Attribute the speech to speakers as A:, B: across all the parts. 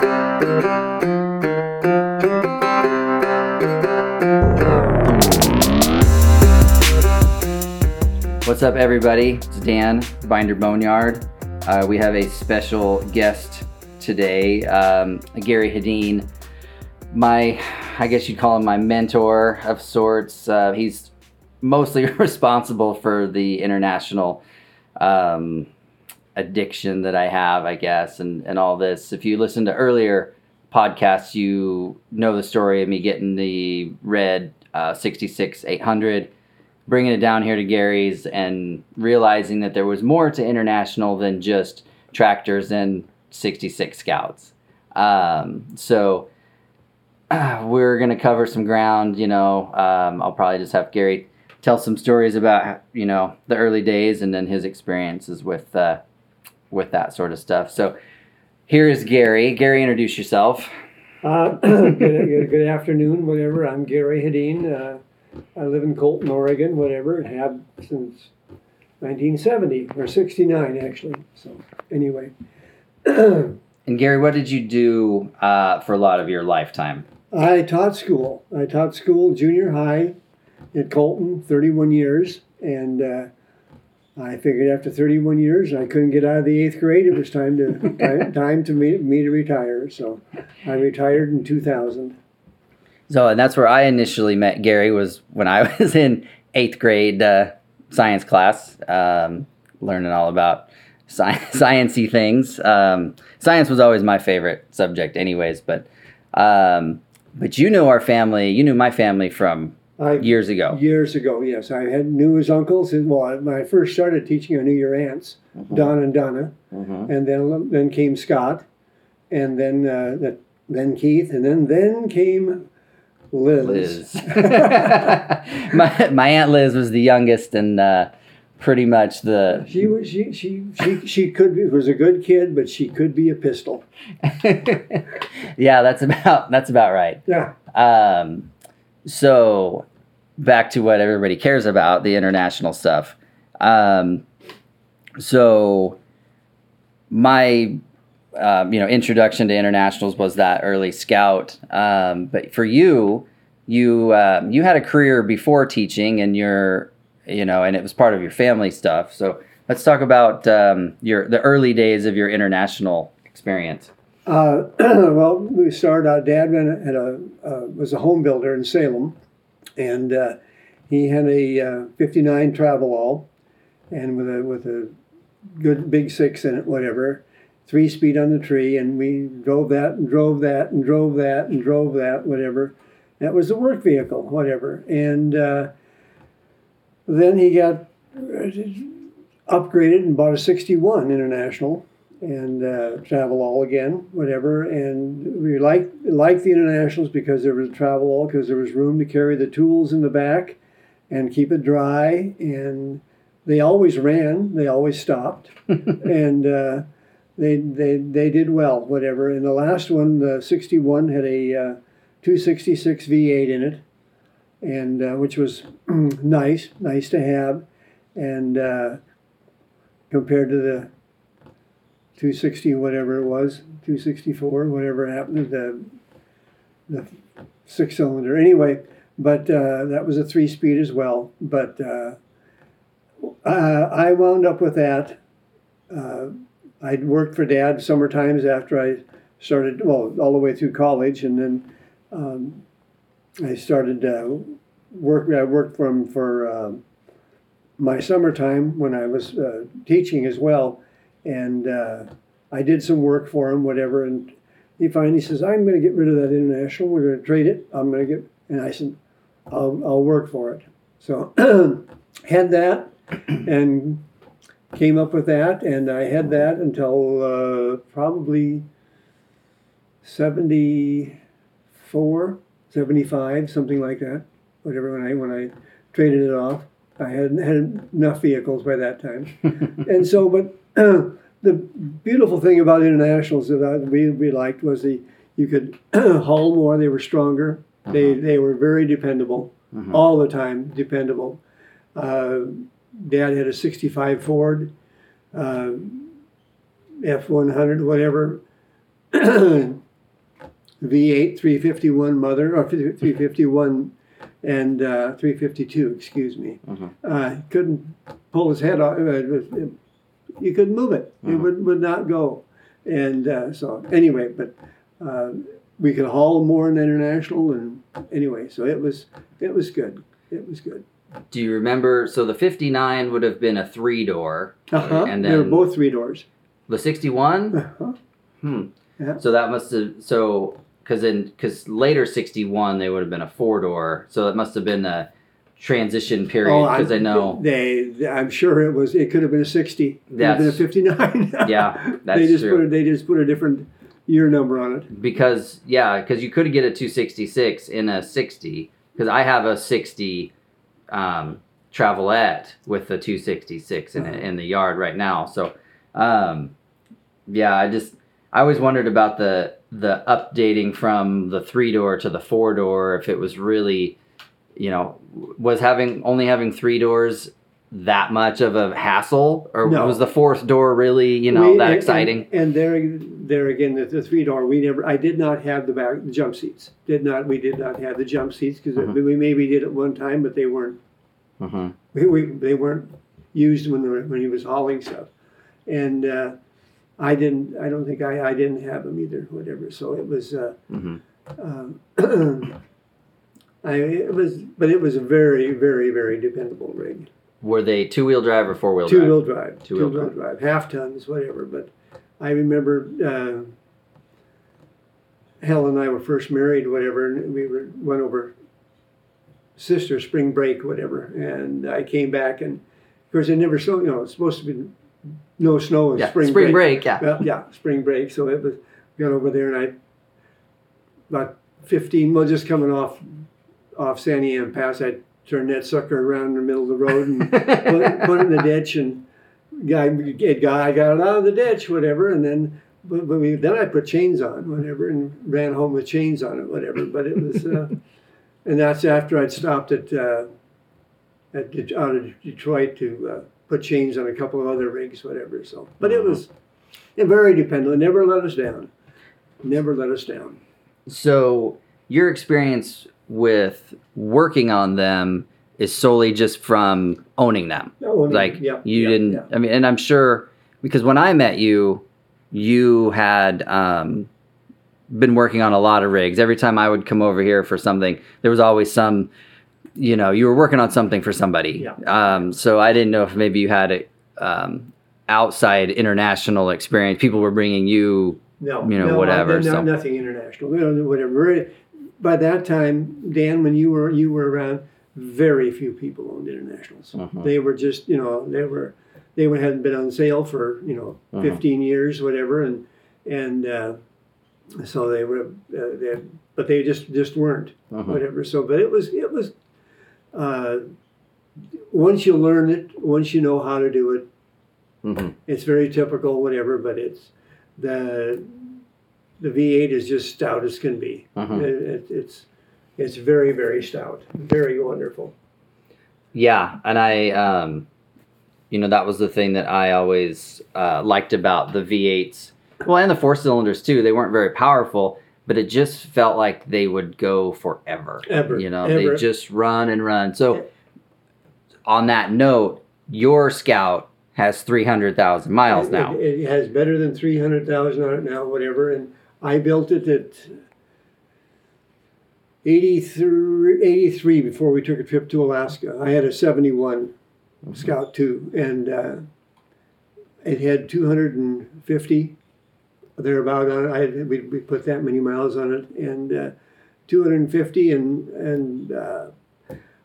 A: What's up, everybody? It's Dan, Binder Boneyard. Uh, we have a special guest today, um, Gary Hedeen. My, I guess you'd call him my mentor of sorts. Uh, he's mostly responsible for the international um, addiction that I have, I guess, and, and all this. If you listen to earlier podcasts, you know the story of me getting the red uh, 66 800 bringing it down here to Gary's and realizing that there was more to international than just tractors and 66 scouts. Um, so we're going to cover some ground, you know, um, I'll probably just have Gary tell some stories about, you know, the early days and then his experiences with, uh, with that sort of stuff. So here is Gary. Gary, introduce yourself.
B: Uh, good, good, good afternoon, whatever. I'm Gary Hedeen. Uh, I live in Colton, Oregon, whatever, and have since 1970 or 69 actually. So anyway,
A: And Gary, what did you do uh, for a lot of your lifetime?
B: I taught school. I taught school junior high at Colton, 31 years, and uh, I figured after 31 years I couldn't get out of the eighth grade. It was time to time, time to me, me to retire. So I retired in 2000.
A: So, and that's where I initially met Gary was when I was in eighth grade uh, science class, um, learning all about sci- sciency things. Um, science was always my favorite subject, anyways. But, um, but you knew our family. You knew my family from
B: I,
A: years ago.
B: Years ago, yes. I had knew his uncles. and- Well, when I first started teaching, I knew your aunts, Don and Donna,
A: Mhm.
B: and then then came Scott, and then uh, the, then Keith, and then then came Liz.
A: Liz. my my aunt Liz was the youngest and uh, pretty much the
B: She was she she she she could be, was a good kid, but she could be a pistol.
A: yeah. That's about that's about right.
B: Yeah.
A: Um, so back to what everybody cares about the international stuff. Um, so my um, you know introduction to internationals was that early scout. Um, but for you, you um, you had a career before teaching, and you're you know, and it was part of your family stuff. So let's talk about um, your the early days of your international experience.
B: Uh, well, we started out. Dad a uh, was a home builder in Salem, and uh, he had a uh, '59 Travelall, and with a with a good big six in it, whatever, three speed on the tree, and we drove that and drove that and drove that and drove that, whatever. That was the work vehicle, whatever, and uh, then he got upgraded and bought a '61 International and uh, Travelall again, whatever. And we liked liked the internationals because there was Travelall because there was room to carry the tools in the back and keep it dry. And they always ran, they always stopped, and uh, they they they did well, whatever. And the last one, the '61, had a uh, 266 V8 in it, and uh, which was nice, nice to have, and uh, compared to the 260 whatever it was 264 whatever happened to the the six cylinder. Anyway but uh, that was a three speed as well but uh, uh, I wound up with that uh, I'd worked for dad summer times after I started well all the way through college and then um, I started uh, work I worked for him for um my summertime when I was uh, teaching as well and uh, I did some work for him, whatever. And he finally says, "I'm going to get rid of that international. We're going to trade it. I'm going to get." And I said, "I'll, I'll work for it." So had that, and came up with that, and I had that until uh, probably 74, 75, something like that. Whatever when I when I traded it off. I had had enough vehicles by that time, and so but the beautiful thing about internationals that I, we, we liked was the you could haul more. They were stronger. They they were very dependable
A: Mhm.
B: all the time. Dependable. Uh, Dad had a '65 Ford F100, whatever. V8 351 mother or 351 and uh, 352, excuse me.
A: Mhm.
B: Uh, couldn't pull his head off. It was, it, you couldn't move it. It
A: Mhm.
B: would, would not go. And uh, so anyway, but uh, we could haul more in international and anyway, so it was it was good. It was good.
A: Do you remember? So the 59 would have been a three door,
B: Uh-huh.
A: and
B: they were both three doors.
A: the 61.
B: Uh-huh.
A: Hmm.
B: Yeah.
A: So that must have so because in because later 61 they would have been a four door. So it must have been a transition period because I, know.
B: they, I'm sure it was. It could have been a sixty. Could been a fifty-nine.
A: Yeah, that's
B: they just
A: true.
B: put a, they just put a different year number on it.
A: because yeah, because you could get a 266 in a 60 because I have a 60 um, Travelette with the 266 in it in the yard right now. So um, yeah, I just I always wondered about the the updating from the three door to the four door if it was really you know was having only having three doors that much of a hassle or
B: No.
A: was the fourth door really you know
B: We-
A: that
B: and-
A: exciting
B: And, and there, there again, the, the three door. We never. I did not have the back the jump seats. Did not. We did not have the jump seats because
A: Mhm.
B: we maybe did at one time, but they weren't.
A: hmm
B: We, we, they weren't used when were, when he was hauling stuff, and uh, I didn't. I don't think I, I didn't have them either. Whatever. So it was. Uh,
A: hmm
B: um, I it was, but it was a very, very, very dependable rig.
A: Were they two wheel drive or four wheel drive?
B: Two wheel drive, two
A: Two-wheel
B: wheel drive, half tons, whatever. But I remember uh, Helen and I were first married, whatever, and we were went over sister spring break, whatever. And I came back, and of course it never snowed. You know, it's supposed to be no snow in
A: Yeah,
B: spring,
A: spring,
B: break.
A: break. Yeah.
B: Well, yeah, spring break. So it was got over there, and I about fifteen. Well, just coming off off Santiam Pass, I turned that sucker around in the middle of the road and put, put it in the ditch, and guy, it guy, I got it out of the ditch, whatever, and then. But, but we, then I put chains on, whatever, and ran home with chains on it, whatever. But it was, uh, and that's after I'd stopped at uh, at Det- out of Detroit to uh, put chains on a couple of other rigs, whatever. So, but it was and very dependable. It never let us down. Never let us down.
A: So your experience with working on them is solely just from owning them. Like
B: yeah,
A: you
B: yeah,
A: didn't.
B: yeah.
A: I mean, and I'm sure because when I met you, you had um, been working on a lot of rigs. Every time I would come over here for something, there was always some. You know, you were working on something for somebody.
B: Yeah.
A: Um, so I didn't know if maybe you had a um, outside international experience. People were bringing you.
B: No,
A: you know,
B: no,
A: whatever,
B: no,
A: so.
B: nothing international. We don't do whatever. By that time, Dan, when you were you were around, very few people owned internationals.
A: Mhm.
B: They were just you know they were they hadn't been on sale for you know
A: Mhm.
B: 15 years, whatever, and and uh, so they were, uh, they, but they just just weren't.
A: Mhm.
B: whatever. So, but it was it was. Uh, once you learn it, once you know how to do it,
A: Mhm.
B: it's very typical, whatever. But it's the the V8 is just stout as can be.
A: Mhm.
B: It, it, it's it's very very stout, very wonderful.
A: Yeah, and I, um, you know, that was the thing that I always uh, liked about the V8s. Well, and the four cylinders too. They weren't very powerful, but it just felt like they would go forever.
B: Ever,
A: You know,
B: ever.
A: they just run and run. So, on that note, your Scout has three hundred thousand miles
B: It-
A: now.
B: It, it has better than three hundred thousand on it now, whatever. And I built it at 83, 83 before we took a trip to Alaska. I had a seventy-one Scout two, and uh, it had two hundred and fifty thereabout on it. I had, we, we put that many miles on it, and uh, two hundred and fifty, and and. Uh,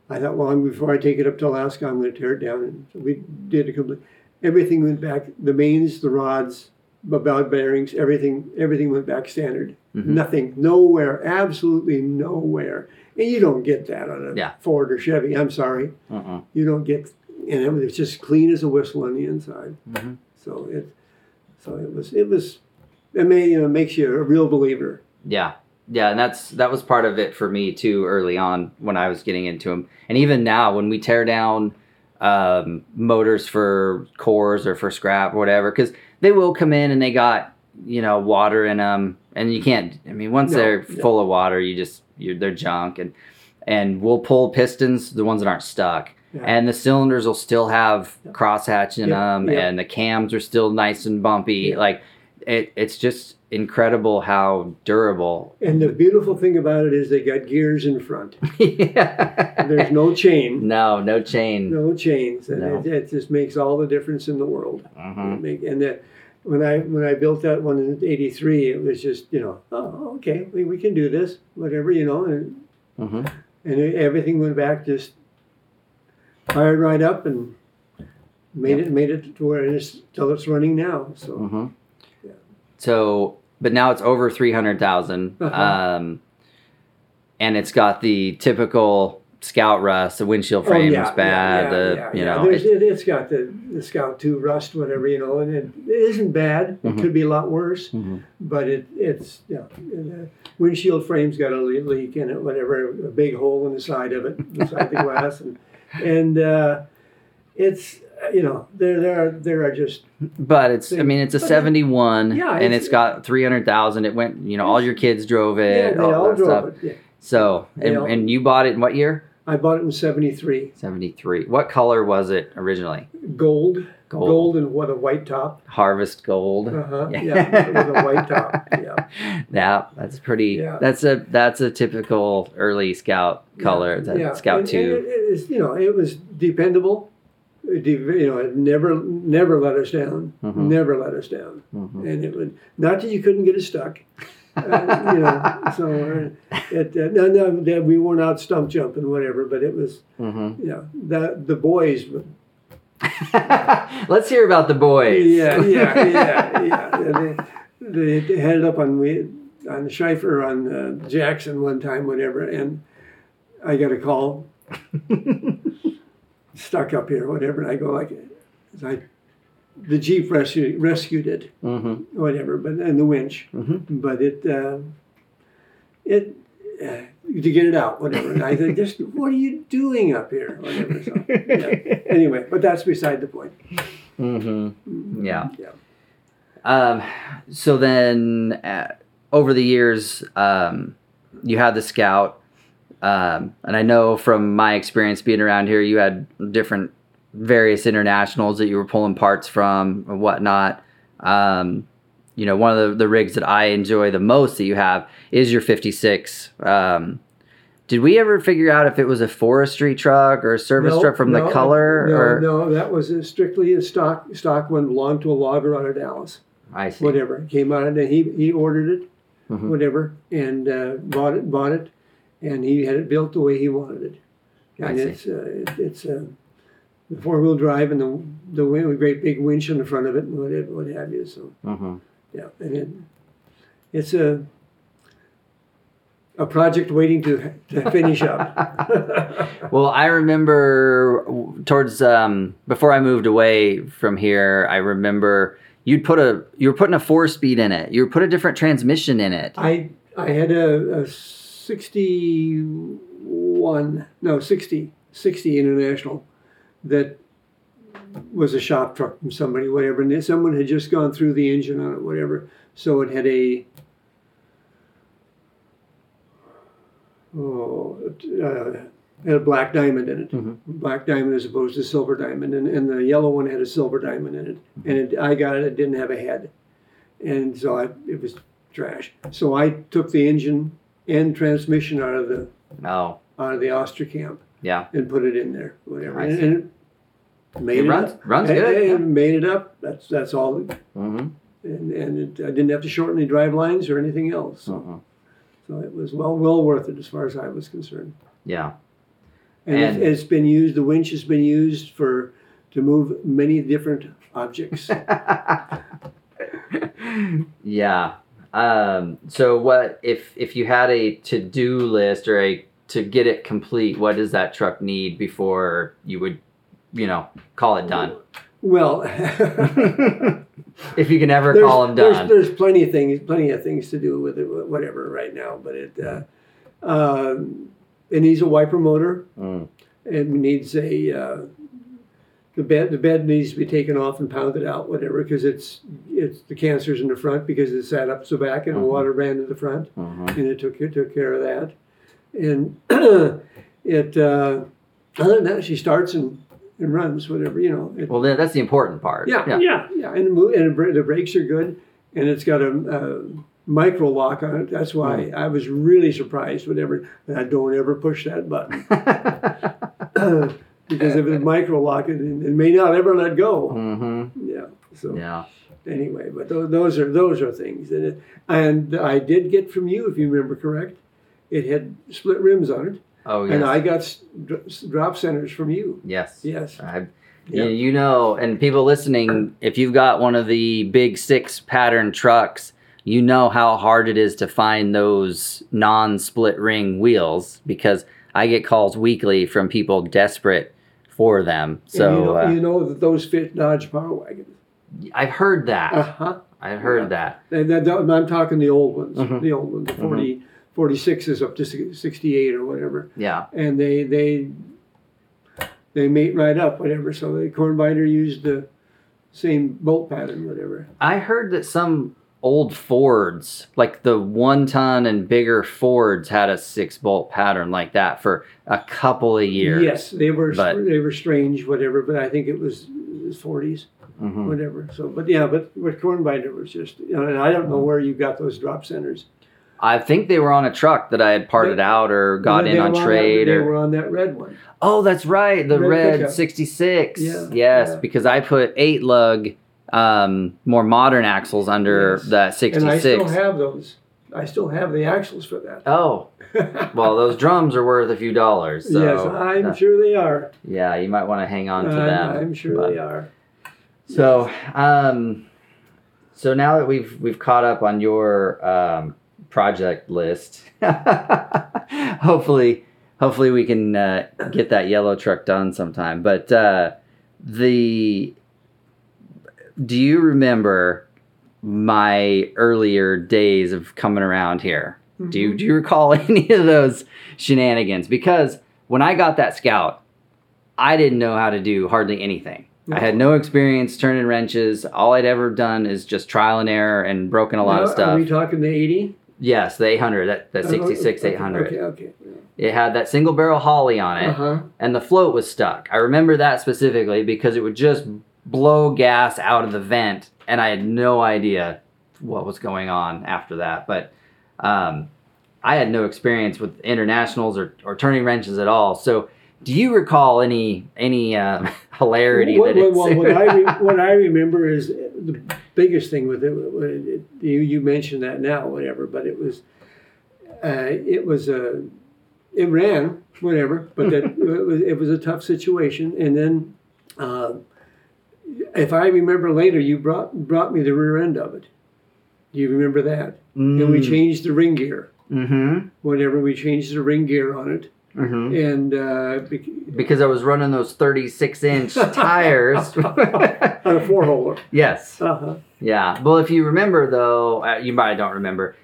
B: I thought, well, before I take it up to Alaska, I'm going to tear it down. And so we did a complete. Everything went back. The mains, the rods, valve bearings, everything, everything went back standard.
A: Mhm.
B: Nothing, nowhere, absolutely nowhere. And you don't get that on a
A: Yeah.
B: Ford or Chevy. I'm sorry,
A: Uh-uh.
B: you don't get. And it was just clean as a whistle on the inside.
A: Mhm.
B: So it, so it was, it was. It may, you know, makes you a real believer.
A: Yeah. Yeah, and that's that was part of it for me too early on when I was getting into them. And even now when we tear down um, motors for cores or for scrap or whatever cuz they will come in and they got, you know, water in them and you can't. I mean, once
B: No,
A: they're
B: no.
A: full of water, you just you're they're junk, and and we'll pull pistons, the ones that aren't stuck,
B: Yeah.
A: and the cylinders will still have crosshatch in
B: Yep,
A: them, and the cams are still nice and bumpy.
B: Yeah.
A: Like it, it's just incredible how durable.
B: And the beautiful thing about it is they got gears in front.
A: yeah.
B: There's no chain,
A: no no chain.
B: no chains, and
A: No.
B: It, it just makes all the difference in the world.
A: Mhm.
B: It make- and that when I when I built that one in '83, it was just you know, oh okay, we, we can do this, whatever you know, and
A: Mhm.
B: and it, everything went back just fired right up and made
A: Yep.
B: it made it to where it is till it's running now. So
A: Mhm.
B: Yeah.
A: So, but now it's over three hundred
B: Uh-huh.
A: um, and it's got the typical Scout rust. The windshield
B: Oh,
A: frame
B: yeah,
A: is bad.
B: yeah,
A: the
B: yeah,
A: you
B: yeah.
A: know,
B: There's,
A: it-
B: it, it's got the, the Scout Two rust, whatever you know, and it, it isn't bad. It
A: Mhm.
B: could be a lot worse,
A: Mhm.
B: but it it's yeah. and The windshield frame's got a leak in it, whatever, a big hole in the side of it, beside the glass, and and uh, it's you know there there are there are just
A: but it's. I mean, it's a
B: But
A: seventy-one,
B: Yeah,
A: and
B: it's-
A: it's got three hundred thousand. It went. You know, all your kids drove
B: yeah,
A: it.
B: they
A: all,
B: all drove
A: stuff.
B: it. Yeah.
A: So, and,
B: all-
A: and you bought it in what year?
B: I bought it in '73,
A: Seventy-three. What color was it originally?
B: gold,
A: Gold.
B: gold, and what a white top.
A: Harvest gold.
B: Uh huh. Yeah, with a white top. Yeah.
A: Yeah, that's pretty.
B: Yeah.
A: That's a that's a typical early Scout color. That
B: Yeah.
A: Scout
B: And-
A: two.
B: and it, it is, you know, it was dependable. It you know, it never never let us down.
A: Mhm.
B: Never let us down.
A: Mhm.
B: And it would not that you couldn't get it stuck. Uh, you know, so uh, it uh, no, no, we weren't out stump jumping, whatever. But it was,
A: Mhm.
B: you know, the the boys.
A: Let's hear about the boys.
B: Yeah, yeah, yeah, yeah. They, they, they had it up on we on Schieffer on uh, Jackson one time, whatever, and I got a call stuck up here, whatever. And I go like, I, the jeep rescued rescued it,
A: hmm
B: whatever, but and the winch,
A: hmm
B: but it uh, it uh, to get it out, whatever. And I said, just what are you doing up here, whatever. So, yeah. Anyway, but that's beside the point.
A: Mm-hmm. Yeah.
B: Yeah.
A: Um, so then, uh, over the years, um, you had the Scout, um, and I know from my experience being around here, you had different various internationals that you were pulling parts from and whatnot. Um, you know, one of the, the rigs that I enjoy the most that you have is your 56. Um, did we ever figure out if it was a forestry truck or a service
B: No,
A: truck from
B: no,
A: the color?
B: No,
A: or
B: no, that was a strictly a stock stock one belonged to a logger out of Dallas.
A: I see.
B: Whatever came out of it, he he ordered it,
A: Mhm.
B: whatever, and uh, bought it, bought it, and he had it built the way he wanted it.
A: I
B: And
A: see.
B: it's uh, it, it's uh, the four wheel drive and the the win- with great big winch on the front of it and what what have you. So
A: Mhm.
B: yeah, and it, it's a a project waiting to to finish up.
A: Well, I remember towards um, before I moved away from here. I remember you'd put a you were putting a four speed in it. You were put a different transmission in it.
B: I I had a, a 61 no 60 60 international that was a shop truck from somebody whatever and someone had just gone through the engine on it whatever so it had a oh uh, had a black diamond in it.
A: Mhm.
B: black diamond as opposed to silver diamond and, and the yellow one had a silver diamond in it. And it, i got it it didn't have a head. And so I, it was trash. So I took the engine and transmission out of the
A: Oh,
B: out of the Ostracamp
A: yeah.
B: and put it in there, whatever, and, and made
A: It
B: it,
A: runs-
B: up.
A: runs
B: And-
A: good,
B: And made it up. That's that's all.
A: hmm
B: And and it, I didn't have to shorten any drive lines or anything else. So,
A: hmm
B: so it was well well worth it as far as I was concerned.
A: Yeah.
B: And,
A: And-
B: it, it's been used. The winch has been used for to move many different objects.
A: yeah. Um, so what if if you had a to do list or a to get it complete? What does that truck need before you would, you know, call it done?
B: well.
A: if you can ever
B: there's,
A: call them done.
B: There's, plenty of things, plenty of things to do with it, whatever, right now. But it, uh, um, it needs a wiper motor.
A: Mm.
B: It needs a uh, the bed the bed needs to be taken off and pounded out, whatever, because it's it's the cancer's in the front because it sat up so back and the
A: Mhm.
B: water ran to the front,
A: Mhm.
B: and it took it took care of that, and it uh, other than that she starts and, and runs whatever you know. It,
A: Well, then that's the important part.
B: yeah, yeah, yeah, and the, and the brakes are good, and it's got a, a micro lock on it. That's why I was really surprised. Whatever, and I don't ever push that button because if it's micro lock, it, it may not ever let go.
A: hmm
B: Yeah. So
A: Yeah.
B: anyway, but those, those are those are things that it, and I did get from you, if you remember correct, it had split rims on it,
A: Oh yes.
B: and I got s- dr- s- drop centers from you.
A: yes.
B: Yes.
A: I,
B: Yeah.
A: you, know, and people listening, if you've got one of the big six pattern trucks, you know how hard it is to find those non-split ring wheels because I get calls weekly from people desperate for them. So
B: you know,
A: uh,
B: you know that those fit Dodge Power Wagons.
A: I've heard that.
B: Uh huh.
A: I've heard
B: yeah.
A: that.
B: And that, that- I'm talking the old ones,
A: Mhm.
B: the old ones, the 40, 46s up to 68 or whatever.
A: Yeah.
B: And they they they mate right up, whatever. So the corn binder used the same bolt pattern, whatever.
A: I heard that some old Fords, like the one ton and bigger Fords, had a six bolt pattern like that for a couple of years.
B: Yes, they were
A: But-
B: they were strange, whatever. But I think it was, it was 40s,
A: Mhm.
B: whatever. So, but yeah, but with corn binder was just, you know, and I don't know where you got those drop centers.
A: I think they were on a truck that I had parted
B: They-
A: out or got in
B: were
A: on
B: that-
A: trade
B: They were on that red one.
A: Oh, that's right, the
B: Red
A: red, 66.
B: Yeah,
A: yes,
B: yeah.
A: because I put 8 lug um, more modern axles under
B: Yes.
A: that 66.
B: And I still have those. I still have the axles for that.
A: oh, well, those drums are worth a few dollars. So
B: yes, I'm
A: uh,
B: sure they are.
A: yeah, you might want to hang on to
B: I'm,
A: them.
B: I'm sure
A: but-
B: they are.
A: So, um, so now that we've we've caught up on your um, project list, hopefully, hopefully we can uh, get that yellow truck done sometime. But uh, the do you remember my earlier days of coming around here? Do you, do you recall any of those shenanigans? Because when I got that scout, I didn't know how to do hardly anything. I had no experience turning wrenches. All I'd ever done is just trial and error and broken a lot of stuff.
B: Are we talking the 80?
A: Yes, the 800, that, that 66
B: okay,
A: 800.
B: Okay, okay.
A: It had that single barrel Holley on it,
B: Uh huh.
A: and the float was stuck. I remember that specifically because it would just blow gas out of the vent, and I had no idea what was going on after that. But um, I had no experience with internationals or, or turning wrenches at all. So, do you recall any any uh, hilarity
B: What,
A: that
B: what, what, I re- what I remember is the biggest thing with it. it- it- you, you mentioned that now, whatever, but it was, uh, it was a, it ran, whatever, but that it, was, it was a tough situation. And then, uh, if I remember later, you brought brought me the rear end of it. Do you remember that? And we changed the ring gear.
A: Mm-hmm.
B: Whatever, we changed the ring gear on it,
A: Mm-hmm.
B: and uh, bec-
A: Because I was running those 36 inch tires.
B: on a four holer.
A: yes.
B: Uh-huh.
A: Yeah. Well, if you remember, though, uh, you probably don't remember,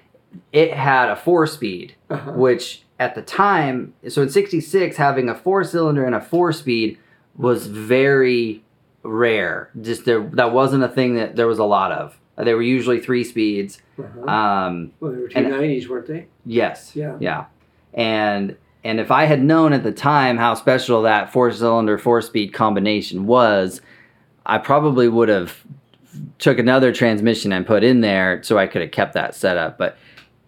A: it had a four speed,
B: Uh-huh.
A: which at the time, so in 66, having a four cylinder and a four speed was very rare. Just there, that wasn't a thing that there was a lot of. They were usually three speeds.
B: Uh-huh.
A: Um,
B: Well, they were two
A: and-
B: nineties, weren't they?
A: Yes.
B: Yeah.
A: Yeah. And and if I had known at the time how special that four cylinder four speed combination was, I probably would have took another transmission and put in there so I could have kept that setup. But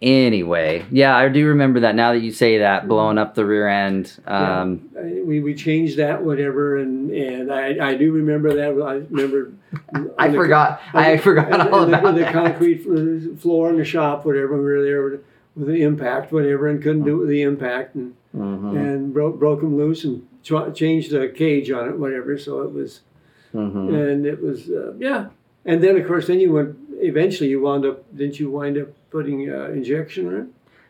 A: anyway, yeah, I do remember that now that you say that, blowing up the rear end. Um,
B: I- We, we changed that, whatever, and, and I, I do remember that. I remember.
A: I
B: the-
A: forgot.
B: the-
A: I forgot all
B: the,
A: about
B: the concrete floor in the shop, whatever. We were there with, the impact, whatever, and couldn't do it with the impact, and,
A: Mhm,
B: and broke broke them loose and ch- changed the cage on it, whatever. So it was,
A: mhm.
B: and it was, uh, yeah. And then of course, then you went. Eventually, you wound up. Didn't you wind up putting uh, injection in? it?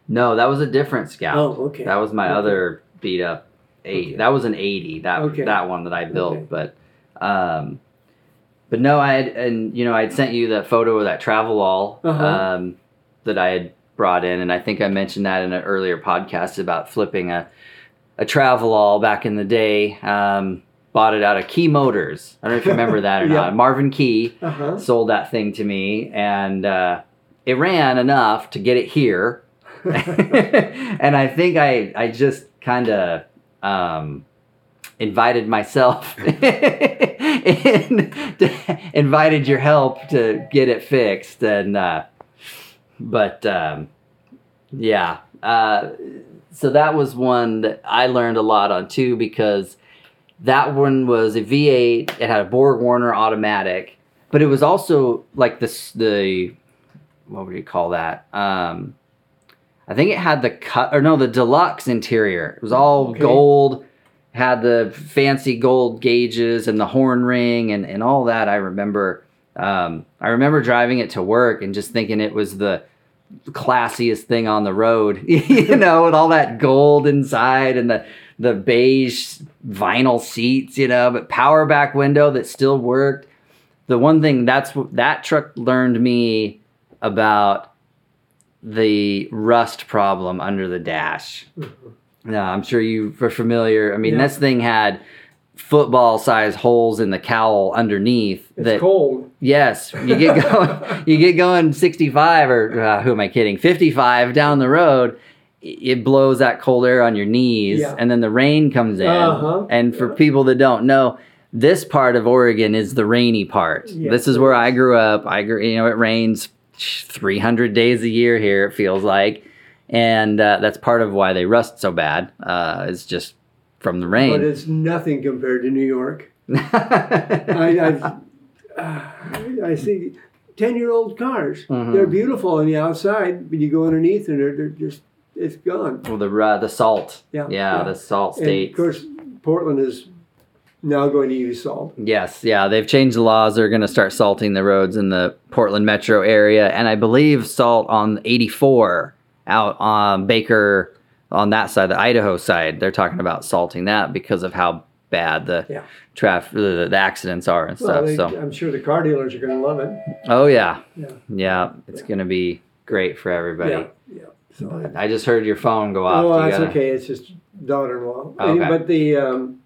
A: No, that was a different scout.
B: Oh, okay.
A: That was my
B: Okay.
A: other beat up eight.
B: Okay.
A: That was an eighty. That
B: Okay.
A: that one that I built. But um, but no, I had and you know I had sent you that photo of that Travelall
B: Uh-huh.
A: um, that I had brought in, and I think I mentioned that in an earlier podcast about flipping a a Travelall back in the day. Um, bought it out of Key Motors. I don't know if you remember that or
B: Yeah.
A: not. Marvin Key
B: Uh huh.
A: sold that thing to me, and uh, it ran enough to get it here. and I think I I just kind of um, invited myself in, invited your help to get it fixed, and uh, but um, yeah. Uh, so that was one that I learned a lot on too because that one was a V8. It had a Borg Warner automatic, but it was also like this the what would you call that? Um, I think it had the cut or no the deluxe interior. It was all
B: Okay.
A: gold, had the fancy gold gauges and the horn ring and and all that. I remember. Um, I remember driving it to work and just thinking it was the classiest thing on the road, you know, with all that gold inside and the the beige vinyl seats, you know, but power back window that still worked. The one thing that's that truck learned me about the rust problem under the dash. No, I'm sure you are familiar. I mean,
B: Yeah.
A: this thing had football size holes in the cowl underneath
B: It's
A: that
B: cold.
A: Yes, you get going. you get going 65 or uh, who am I kidding? 55 down the road. It blows that cold air on your knees,
B: Yeah.
A: and then the rain comes in.
B: Uh-huh.
A: And for people that don't know, this part of Oregon is the rainy part. This is where. I grew up. I grew, you know, it rains 300 days a year here. It feels like, and uh, that's part of why they rust so bad. Uh, is just from the rain.
B: But it's nothing compared to New York. I, I've, uh, I see ten-year-old cars.
A: Mhm.
B: They're beautiful on the outside, but you go underneath and they're, they're just it's gone.
A: well, the uh, the salt.
B: Yeah,
A: yeah,
B: yeah.
A: the salt
B: And
A: states.
B: of course, Portland is now going to use salt.
A: Yes, yeah, they've changed the laws. They're going to start salting the roads in the Portland metro area, and I believe salt on 84 out on Baker on that side, the Idaho side. They're talking about salting that because of how bad the
B: Yeah.
A: traffic, the, the accidents are and
B: Well,
A: stuff.
B: they,
A: so,
B: I'm sure the car dealers are going to love it.
A: oh yeah,
B: Yeah,
A: yeah, it's going to be great for everybody.
B: yeah, yeah. So,
A: I just heard your phone go off.
B: oh, that's
A: gotta-
B: okay. It's just daughter-in-law.
A: Okay.
B: But the, um,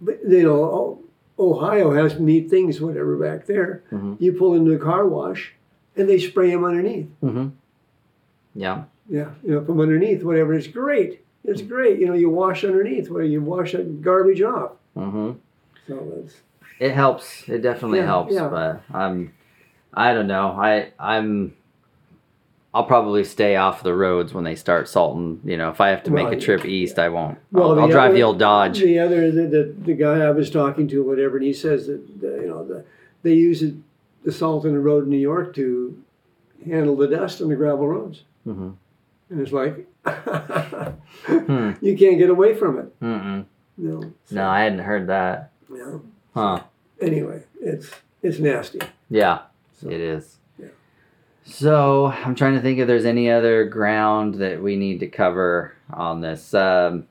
B: but you know, Ohio has neat things, whatever back there.
A: Mhm.
B: You pull into the car wash, and they spray them underneath.
A: Mhm. Yeah.
B: Yeah, you know, from underneath, whatever. It's great. It's great. You know, you wash underneath where you wash that garbage off.
A: hmm
B: So it's
A: It helps. It definitely
B: Yeah,
A: helps.
B: yeah.
A: But I'm, I don't know. I I'm, I'll probably stay off the roads when they start salting. You know, if I have to make a trip east, I won't.
B: Well,
A: I'll,
B: the
A: I'll drive the old Dodge.
B: The other, the, the, the guy I was talking to, whatever, and he says that, the, you know, the, they use it, the salt in the road in New York to handle the dust on the gravel roads.
A: hmm
B: And it's like,
A: Hmm.
B: you can't get away from it.
A: Mm-mm.
B: No.
A: No, I hadn't heard that.
B: Yeah.
A: Huh?
B: Anyway, it's it's nasty.
A: Yeah,
B: So,
A: it is.
B: yeah.
A: So I'm trying to think if there's any other ground that we need to cover on this. Um,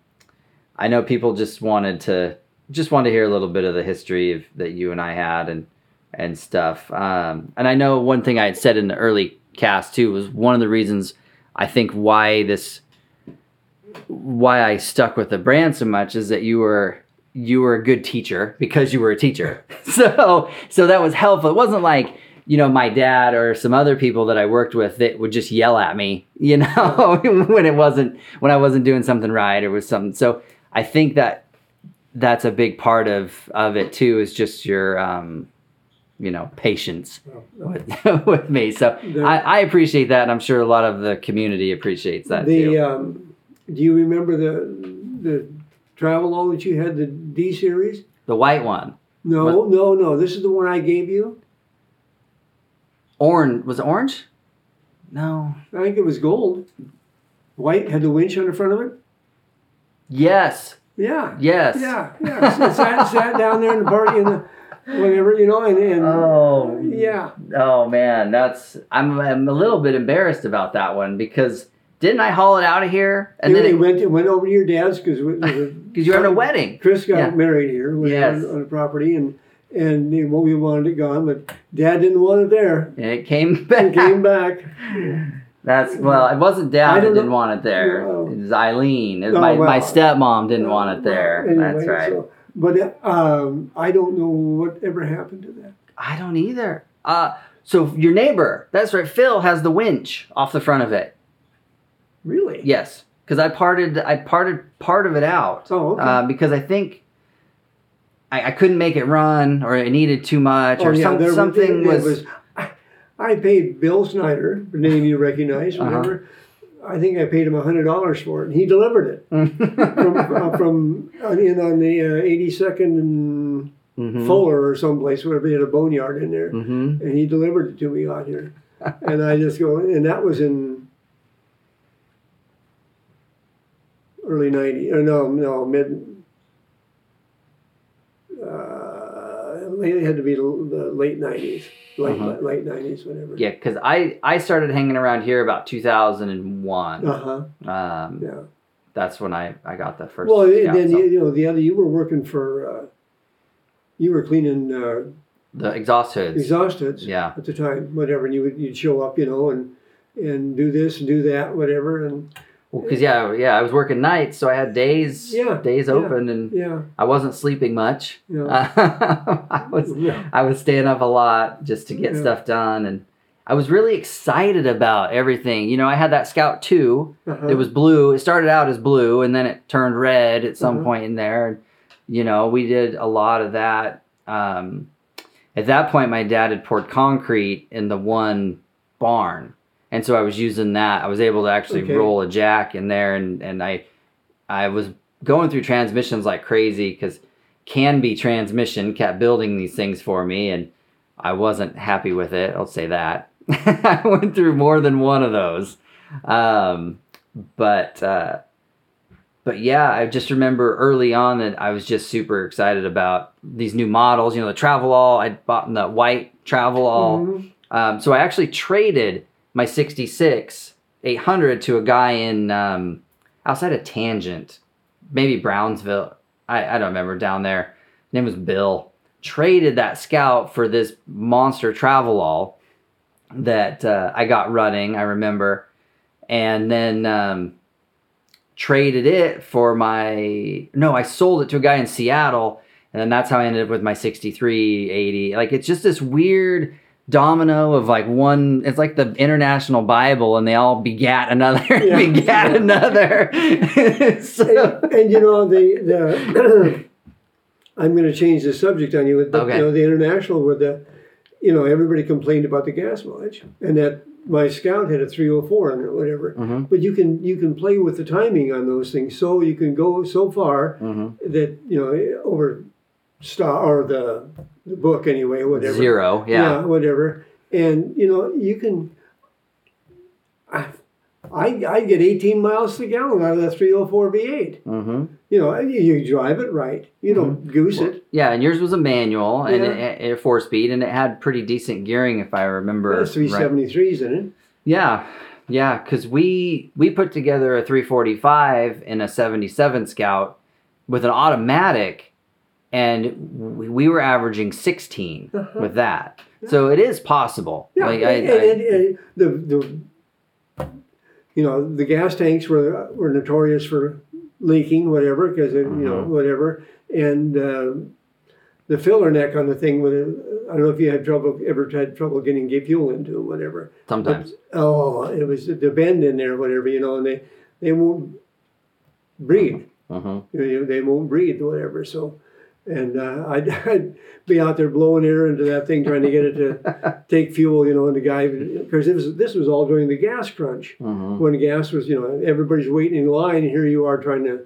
A: I know people just wanted to just want to hear a little bit of the history of, that you and I had and and stuff. Um, and I know one thing I had said in the early cast too was one of the reasons I think why this why I stuck with the brand so much is that you were you were a good teacher because you were a teacher. so so that was helpful. It wasn't like you know my dad or some other people that I worked with that would just yell at me, you know, when it wasn't when I wasn't doing something right or was something. So I think that that's a big part of of it too is just your um you know patience with, with me. So
B: The-
A: I, I appreciate that and I'm sure a lot of the community appreciates that
B: the
A: too.
B: um, do you remember the the Travelall that you had the D series?
A: the white one.
B: No, no, no. This is the one I gave you.
A: Orange was it orange? No.
B: I think it was gold. White had the winch on the front of it.
A: Yes.
B: Yeah.
A: Yes.
B: Yeah, yeah. Sat, sat down there in the park in the whatever, you know, and, and
A: Oh.
B: yeah.
A: Oh man, that's I'm I'm a little bit embarrassed about that one because didn't I haul it out of here and
B: And then he went went over to your dad's because
A: because you were having a wedding.
B: Chris got
A: Yeah.
B: married here
A: Yes.
B: on, on the property and and well, we wanted it gone, but Dad didn't want it there.
A: And it came back.
B: It came back.
A: That's well, it wasn't Dad that didn't want it there.
B: No.
A: It was Eileen. It was
B: Oh,
A: my, my stepmom didn't want it there.
B: Anyway,
A: That's right.
B: So, But um, I don't know what ever happened to that.
A: I don't either. Uh, so your neighbor, that's right, Phil has the winch off the front of it.
B: Really?
A: Yes, because I parted I parted part of it out.
B: Oh, okay.
A: Uh, because I think I, I couldn't make it run, or it needed too much, or some,
B: Oh, there
A: something
B: there
A: was.
B: I, I paid Bill Snyder, the name you recognize,
A: Uh-huh.
B: I think I paid him hundred dollars for it, and he delivered it from uh, from uh, in on the uh, eighty second and
A: Mhm.
B: Fuller or someplace, whatever. They had a boneyard in there,
A: Mhm.
B: and he delivered it to me out here. and I just go, and that was in early '90s, or no, no, mid. Uh, it had to be the late '90s, late
A: Uh-huh.
B: late '90s, whatever.
A: Yeah, because I I started hanging around here about 2001.
B: Uh huh.
A: Um,
B: Yeah.
A: That's when I I got the first.
B: Well, and then you, you know the other, you were working for, uh, you were cleaning uh,
A: the exhaust hoods.
B: exhaust hoods.
A: Yeah.
B: at the time, whatever, and you would you'd show up, you know, and and do this and do that, whatever, and
A: Well, because yeah, yeah, I was working nights, so I had days
B: Yeah,
A: days
B: yeah.
A: open, and
B: yeah,
A: I wasn't sleeping much.
B: yeah,
A: I was
B: yeah.
A: I was staying up a lot just to get
B: Yeah.
A: stuff done, and I was really excited about everything. You know, I had that Scout two.
B: Uh-huh.
A: It was blue. It started out as blue, and then it turned red at some
B: Uh-huh.
A: point in there. And you know, we did a lot of that. Um, at that point, my dad had poured concrete in the one barn, and so I was using that. I was able to actually
B: Okay.
A: roll a jack in there, and and I I was going through transmissions like crazy because Canby transmission kept building these things for me, and I wasn't happy with it. I'll say that. I went through more than one of those. Um, but uh, but yeah, I just remember early on that I was just super excited about these new models. You know, the Travelall. I bought in the white Travelall.
B: Mhm.
A: Um, so I actually traded my '66 800 to a guy in um, outside of Tangent, maybe Brownsville. I, I don't remember down there. His name was Bill. Traded that Scout for this monster Travelall that uh, I got running. I remember, and then um, traded it for my no. I sold it to a guy in Seattle, and then that's how I ended up with my 6380. Like it's just this weird domino of like one it's like the international bible and they all begat another
B: Yeah.
A: begat
B: Yeah.
A: another so,
B: and, and you know the the I'm going to change the subject on you, but
A: Okay.
B: you know the international with the, you know everybody complained about the gas mileage and that my Scout had a 304 on it, whatever.
A: Mhm,
B: But you can you can play with the timing on those things, so you can go so far
A: mhm.
B: that you know over star or the the book anyway, whatever.
A: zero yeah,
B: whatever. And you know, you can. I, I I get 18 miles to the gallon out of that 304 V8.
A: hmm
B: You know, you, you drive it right. You don't goose it.
A: yeah and yours was a manual and
B: Yeah.
A: it, it, four speed and it had pretty decent gearing if i remember right.
B: 373s in it.
A: Yeah, yeah, because we we put together a 345 in a 77 Scout with an automatic, and we, we were averaging 16
B: Uh-huh.
A: with that. So it is possible.
B: Yeah,
A: Like, I,
B: and,
A: I-
B: and- and the the you know the gas tanks were were notorious for leaking, whatever, because you know
A: Mhm.
B: whatever, and uh, the filler neck on the thing with I don't know if you had trouble ever had trouble getting get fuel into it, whatever.
A: sometimes.
B: Oh, it was the bend in there, whatever, you know, and they they won't breathe.
A: Mhm.
B: You know, they won't breathe, whatever. So, and uh, I'd, I'd be out there blowing air into that thing, trying to get it to take fuel, you know, and the guy, because this was, this was all during the gas crunch
A: Mhm.
B: when gas was, you know, everybody's waiting in line, and here you are trying to.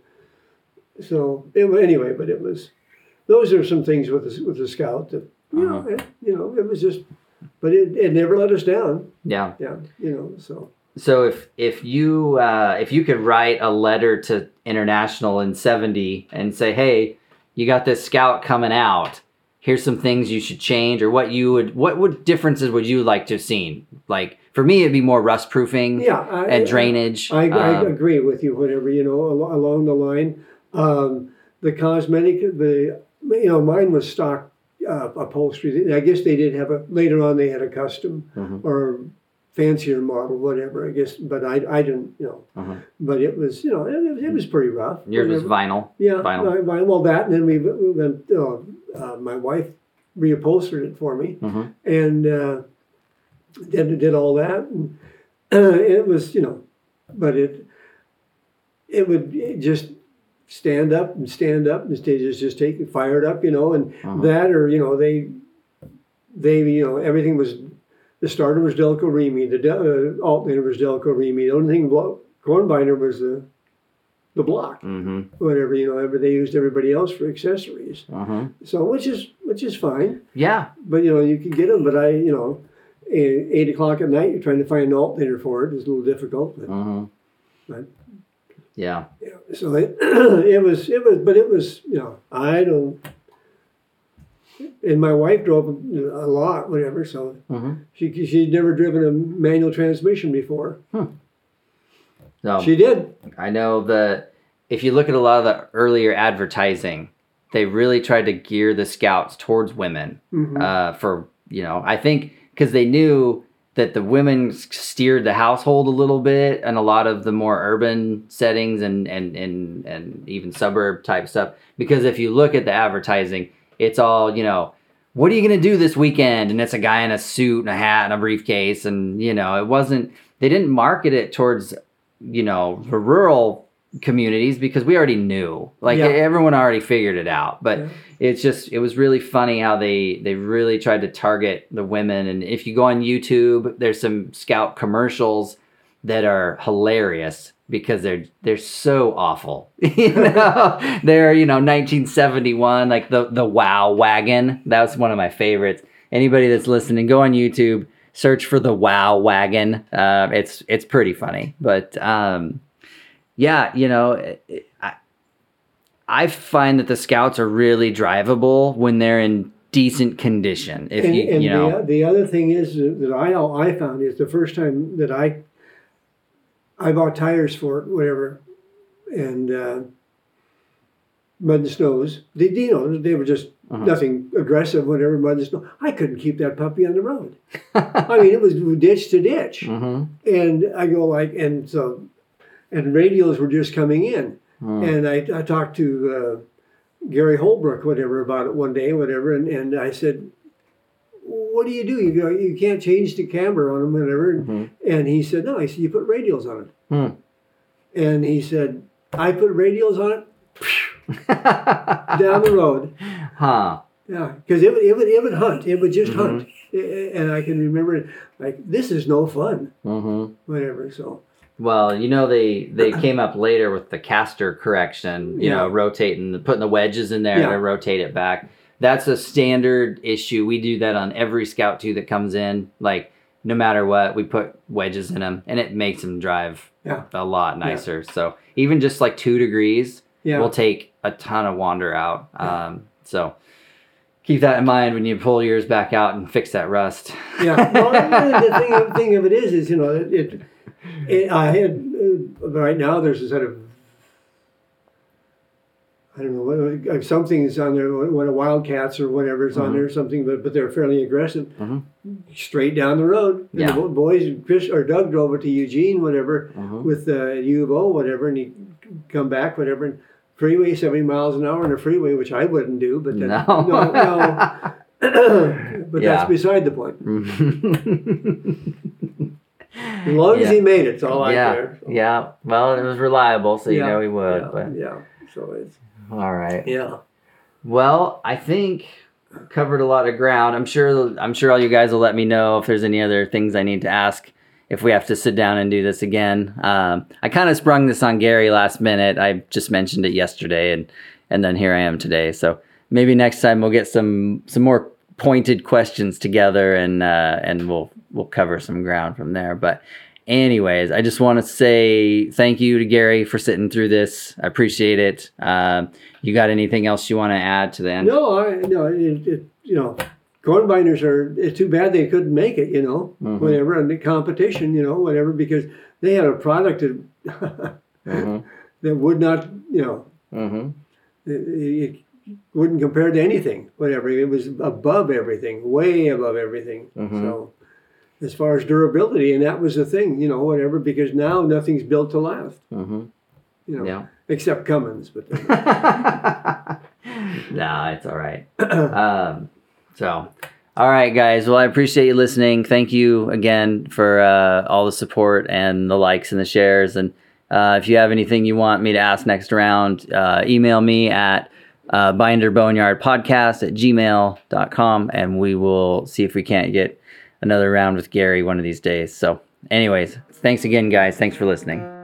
B: So it, anyway, but it was, those are some things with the, with the scout that you know, it, you know, it was just, but it, it never let us down.
A: Yeah.
B: Yeah, you know, so
A: So if if you uh, if you could write a letter to International in '70 and say, "Hey, you got this Scout coming out. Here's some things you should change," or what you would what would differences would you like to have seen? Like for me, it'd be more rust proofing
B: yeah, I,
A: and drainage.
B: I, I
A: Um,
B: agree with you. Whatever you know, al- along the line, um, the cosmetic, the you know, mine was stock uh, upholstery. I guess they did have a later on. They had a custom
A: Mhm.
B: or fancier model, whatever. I guess, but I, I didn't, you know.
A: Mhm.
B: But it was, you know, it, it was pretty rough.
A: Yours was vinyl.
B: Yeah,
A: Vinyl.
B: vi- vinyl. Well, that, and then we, we went. Uh, uh, my wife reupholstered it for me,
A: Mhm.
B: and uh, did did all that. And, it was, you know, but it it would just stand up and stand up and stay just just take it fired up, you know, and
A: Mhm.
B: that or you know they they you know everything was the starter was Delco Remy, the de- uh, alternator was Delco Remy. The only thing blo- corn binder was the the block
A: Mhm.
B: whatever you know ever they used everybody else for accessories
A: Mhm.
B: so which is which is fine
A: Yeah.
B: but you know you can get them but i you know eight o'clock at night you're trying to find an alternator for it is a little difficult but
A: Mhm.
B: Right.
A: Yeah.
B: yeah, so it, it was it was but it was you know i don't and my wife drove a lot whatever so
A: Mhm.
B: she she'd never driven a manual transmission before
A: So
B: she did
A: I know that if you look at a lot of the earlier advertising, they really tried to gear the scouts towards women.
B: Mhm.
A: Uh, for you know, I think because they knew that the women steered the household a little bit and a lot of the more urban settings and and and and even suburb type stuff. Because if you look at the advertising, it's all you know. What are you gonna do this weekend? And it's a guy in a suit and a hat and a briefcase, and you know, it wasn't. They didn't market it towards you know the rural communities because we already knew like
B: Yeah.
A: everyone already figured it out but
B: Yeah.
A: it's just it was really funny how they they really tried to target the women and if you go on youtube there's some scout commercials that are hilarious because they're they're so awful. You know? They're you know 1971 like the the wow wagon. That was one of my favorites. Anybody that's listening go on youtube search for the wow wagon. Uh, it's it's pretty funny. But um yeah you know I, I find that the scouts are really drivable when they're in decent condition if
B: and,
A: you
B: and
A: you know.
B: the, the other thing is that I I found is the first time that I I bought tires for it, whatever, and uh, mud and snows. They you know they were just
A: Uh-huh.
B: nothing aggressive, whatever mud and snow. I couldn't keep that puppy on the road. I mean, it was ditch to ditch,
A: hmm
B: and I go like, and so, and radials were just coming in.
A: Hmm.
B: And I, I talked to uh, Gary Holbrook, whatever, about it one day, whatever, and, and I said, "What do you do? You go, you can't change the camera on them, whatever."
A: Mhm.
B: And he said, "No." I said, "You put radials on it."
A: Hmm.
B: And he said, "I put radials on it down the road."
A: huh
B: Yeah, because it would, it would it would hunt. It would just
A: Mhm.
B: hunt, and I can remember like this is no fun,
A: hmm
B: whatever. So
A: Well, you know they they came up later with the caster correction. You know, rotating, putting the wedges in there
B: Yeah.
A: to rotate it back. That's a standard issue. We do that on every Scout two that comes in. Like no matter what, we put wedges in them, and it makes them drive
B: Yeah.
A: a lot nicer. So even just like two degrees
B: yeah,
A: will take a ton of wander out. Um, so keep that in mind when you pull yours back out and fix that rust.
B: yeah. Well, the thing, thing of it is, is you know, it. it, it I had uh, right now. There's a set of I don't know what uh, something's on there. What a Wildcats or whatever's on
A: Mhm.
B: there, something, but but they're fairly aggressive.
A: Mhm.
B: Straight down the road. And
A: Yeah.
B: the boys, Chris or Doug drove it to Eugene, whatever,
A: Mhm.
B: with uh, U of O, whatever, and he come back, whatever. And freeway, seventy miles an hour on a freeway, which I wouldn't do, but then,
A: No.
B: no, no. but
A: Yeah.
B: that's beside the point. As long as he made it, it's all I
A: yeah,
B: care. So,
A: yeah. Well, it was reliable, so you
B: Yeah,
A: know he would.
B: yeah,
A: But
B: yeah. So it's
A: all right.
B: yeah.
A: Well, I think covered a lot of ground. I'm sure. I'm sure all you guys will let me know if there's any other things I need to ask. If we have to sit down and do this again, um, I kind of sprung this on Gary last minute. I just mentioned it yesterday, and and then here I am today. So maybe next time we'll get some some more pointed questions together, and uh, and we'll we'll cover some ground from there. But anyways, I just want to say thank you to Gary for sitting through this. I appreciate it. Um, you got anything else you want to add to the end?
B: No, I no. It, it, you know, corn binders are. It's too bad they couldn't make it. You know,
A: Mhm.
B: whatever, and the competition. You know, whatever, because they had a product that
A: Mm-hmm.
B: that would not. You know,
A: Mm-hmm.
B: it, it wouldn't compare to anything. Whatever, it was above everything, way above everything.
A: Mhm.
B: So, as far as durability, and that was the thing, you know, whatever. Because now nothing's built to last,
A: Mm-hmm.
B: you know,
A: Yeah.
B: except Cummins. But
A: nah, it's all right. um, so, all right, guys. Well, I appreciate you listening. Thank you again for uh, all the support and the likes and the shares. And uh, if you have anything you want me to ask next round, uh, email me at uh, binderboneyardpodcast at gmail.com and we will see if we can't get another round with Gary one of these days. So, anyways, thanks again, guys. Thanks for listening.